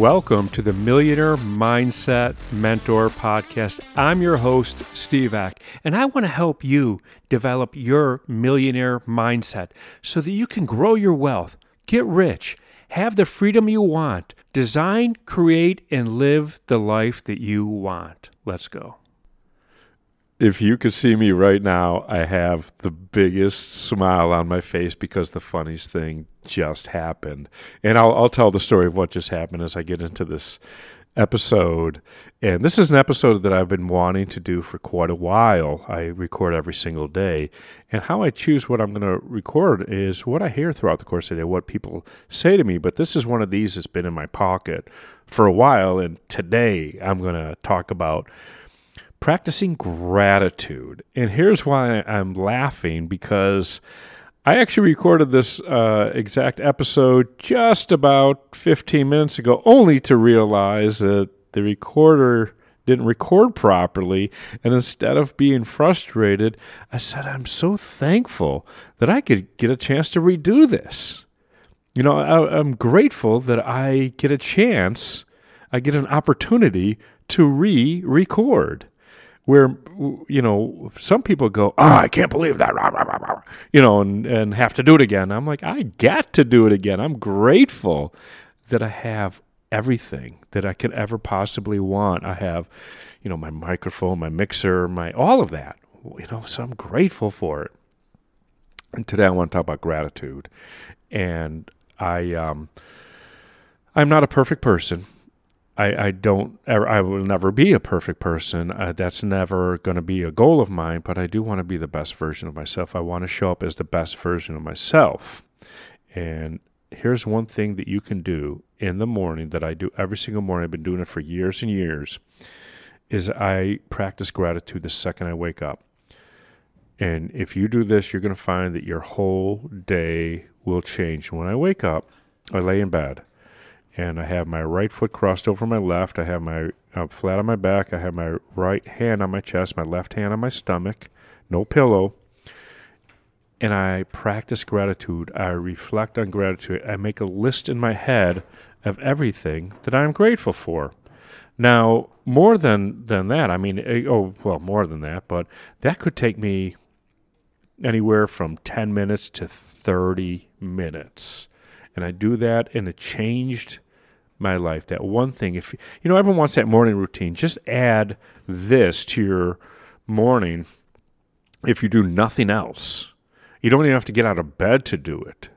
Welcome to the Millionaire Mindset Mentor Podcast. I'm your host, Steve Ack, and I want to help you develop your millionaire mindset so that you can grow your wealth, get rich, have the freedom you want, design, create, and live the life that you want. Let's go. If you could see me right now, I have the biggest smile on my face because the funniest thing just happened. And I'll, I'll tell the story of what just happened as I get into this episode. And this is an episode that I've been wanting to do for quite a while. I record every single day. And how I choose what I'm going to record is what I hear throughout the course of the day, what people say to me. But this is one of these that's been in my pocket for a while. And today I'm going to talk about practicing gratitude. And here's why I'm laughing because I actually recorded this uh, exact episode just about 15 minutes ago, only to realize that the recorder didn't record properly. And instead of being frustrated, I said, I'm so thankful that I could get a chance to redo this. You know, I, I'm grateful that I get a chance, I get an opportunity to re record where you know some people go, "Oh, I can't believe that," you know, and and have to do it again. I'm like, I get to do it again. I'm grateful that I have everything that I could ever possibly want. I have, you know, my microphone, my mixer, my all of that. You know, so I'm grateful for it. And today I want to talk about gratitude, and I um, I'm not a perfect person. I, I don't I will never be a perfect person. Uh, that's never going to be a goal of mine, but I do want to be the best version of myself. I want to show up as the best version of myself. And here's one thing that you can do in the morning that I do every single morning. I've been doing it for years and years is I practice gratitude the second I wake up. And if you do this, you're going to find that your whole day will change. When I wake up, I lay in bed and I have my right foot crossed over my left. I have my I'm flat on my back. I have my right hand on my chest, my left hand on my stomach, no pillow. And I practice gratitude. I reflect on gratitude. I make a list in my head of everything that I'm grateful for. Now, more than than that, I mean, eh, oh well, more than that, but that could take me anywhere from 10 minutes to 30 minutes and I do that, and it changed my life. That one thing, if you know, everyone wants that morning routine, just add this to your morning. If you do nothing else, you don't even have to get out of bed to do it,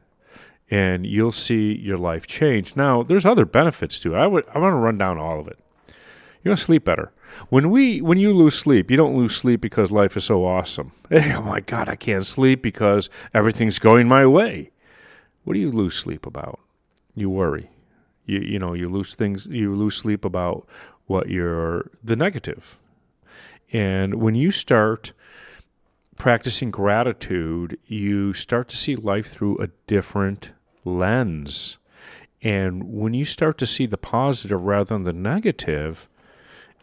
and you'll see your life change. Now, there's other benefits too. I would I want to run down all of it. You're gonna sleep better. When we when you lose sleep, you don't lose sleep because life is so awesome. Hey, oh my God, I can't sleep because everything's going my way. What do you lose sleep about? You worry. You you know you lose things. You lose sleep about what you're the negative. And when you start practicing gratitude, you start to see life through a different lens. And when you start to see the positive rather than the negative,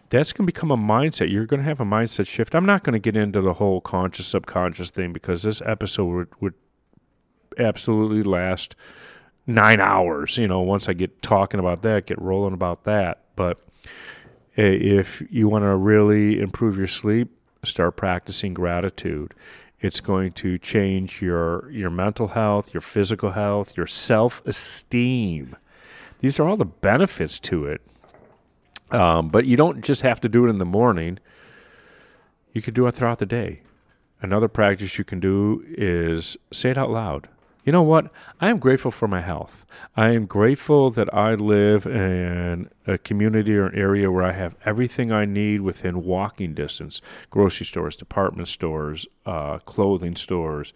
that's going to become a mindset. You're going to have a mindset shift. I'm not going to get into the whole conscious subconscious thing because this episode would, would absolutely last nine hours. You know, once I get talking about that, get rolling about that. But if you want to really improve your sleep, start practicing gratitude. It's going to change your your mental health, your physical health, your self-esteem. These are all the benefits to it. Um, but you don't just have to do it in the morning. You can do it throughout the day. Another practice you can do is say it out loud. You know what? I am grateful for my health. I am grateful that I live in a community or an area where I have everything I need within walking distance grocery stores, department stores, uh, clothing stores,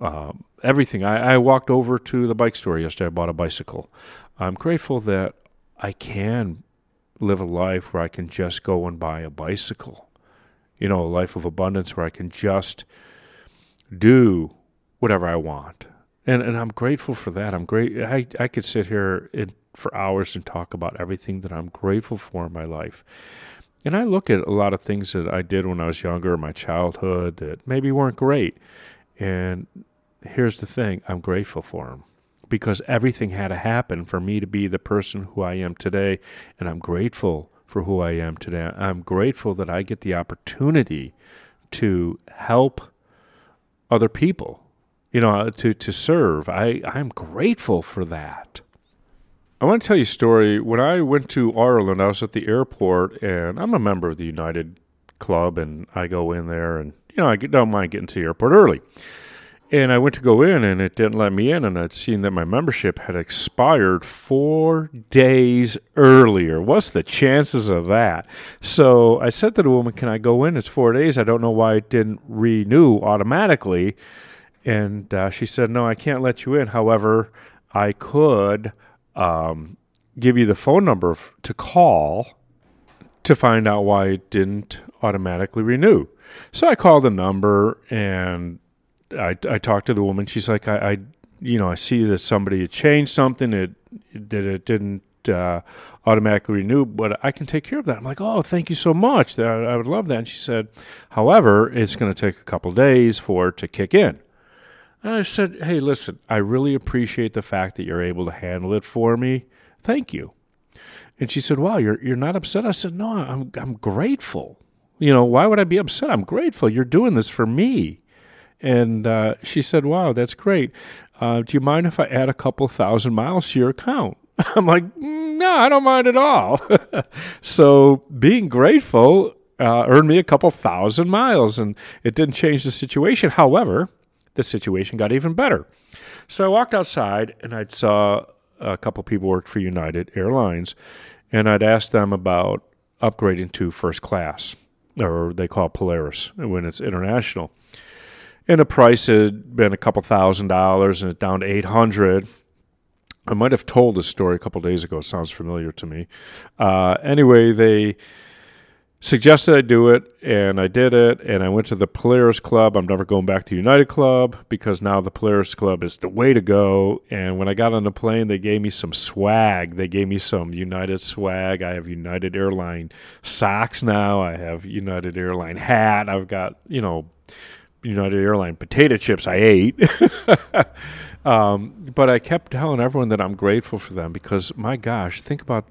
uh, everything. I, I walked over to the bike store yesterday. I bought a bicycle. I'm grateful that I can live a life where I can just go and buy a bicycle. You know, a life of abundance where I can just do whatever I want and and I'm grateful for that. I'm great. I I could sit here in, for hours and talk about everything that I'm grateful for in my life. And I look at a lot of things that I did when I was younger, my childhood, that maybe weren't great. And here's the thing: I'm grateful for them. because everything had to happen for me to be the person who I am today. And I'm grateful for who I am today. I'm grateful that I get the opportunity to help other people, you know, to, to serve. I, I'm grateful for that. I want to tell you a story. When I went to Ireland, I was at the airport, and I'm a member of the United Club, and I go in there, and you know, I don't mind getting to the airport early. And I went to go in, and it didn't let me in, and I'd seen that my membership had expired four days earlier. What's the chances of that? So I said to the woman, "Can I go in? It's four days. I don't know why it didn't renew automatically." And uh, she said, "No, I can't let you in. However, I could." um, give you the phone number f- to call to find out why it didn't automatically renew. So I called the number and I, I talked to the woman. She's like, I, I, you know, I see that somebody had changed something. It that it didn't uh, automatically renew, but I can take care of that. I'm like, oh, thank you so much. I would love that. And she said, however, it's going to take a couple days for it to kick in. And I said, Hey, listen, I really appreciate the fact that you're able to handle it for me. Thank you. And she said, Wow, you're, you're not upset? I said, No, I'm, I'm grateful. You know, why would I be upset? I'm grateful. You're doing this for me. And uh, she said, Wow, that's great. Uh, do you mind if I add a couple thousand miles to your account? I'm like, mm, No, I don't mind at all. so being grateful uh, earned me a couple thousand miles, and it didn't change the situation. However, the situation got even better. So I walked outside and I saw a couple people worked for United Airlines, and I'd asked them about upgrading to first class, or they call Polaris when it's international. And the price had been a couple thousand dollars, and it's down to eight hundred. I might have told this story a couple days ago. It sounds familiar to me. Uh, anyway, they suggested I do it, and I did it. And I went to the Polaris Club. I'm never going back to United Club because now the Polaris Club is the way to go. And when I got on the plane, they gave me some swag. They gave me some United swag. I have United Airline socks now. I have United Airline hat. I've got you know United Airline potato chips I ate. um, but I kept telling everyone that I'm grateful for them because my gosh, think about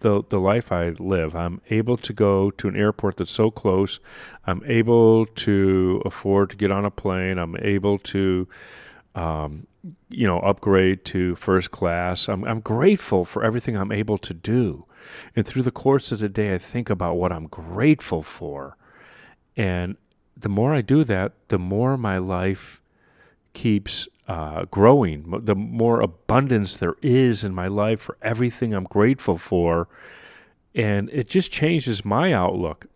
the the life I live. I'm able to go to an airport that's so close. I'm able to afford to get on a plane. I'm able to, um, you know, upgrade to first class. I'm I'm grateful for everything I'm able to do. And through the course of the day, I think about what I'm grateful for, and the more I do that, the more my life keeps uh, growing, the more abundance there is in my life for everything I'm grateful for. And it just changes my outlook.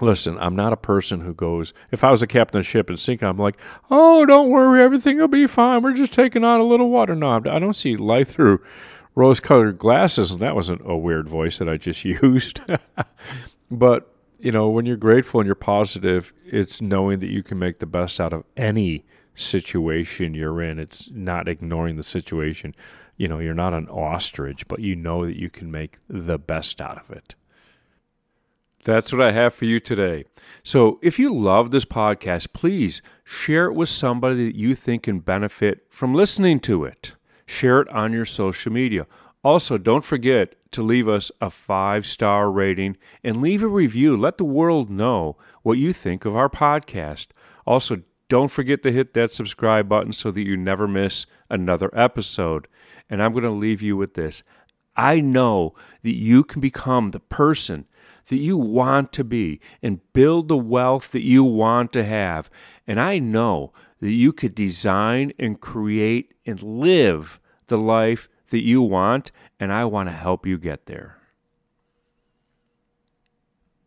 Listen, I'm not a person who goes, if I was a captain of ship and sink, I'm like, oh, don't worry, everything will be fine. We're just taking on a little water. No, I don't see life through rose colored glasses. And that wasn't a weird voice that I just used. but, you know, when you're grateful and you're positive, it's knowing that you can make the best out of any situation you're in. It's not ignoring the situation. You know, you're not an ostrich, but you know that you can make the best out of it. That's what I have for you today. So, if you love this podcast, please share it with somebody that you think can benefit from listening to it. Share it on your social media. Also, don't forget to leave us a five star rating and leave a review. Let the world know what you think of our podcast. Also, don't forget to hit that subscribe button so that you never miss another episode. And I'm going to leave you with this. I know that you can become the person that you want to be and build the wealth that you want to have. And I know that you could design and create and live the life that you want. And I want to help you get there.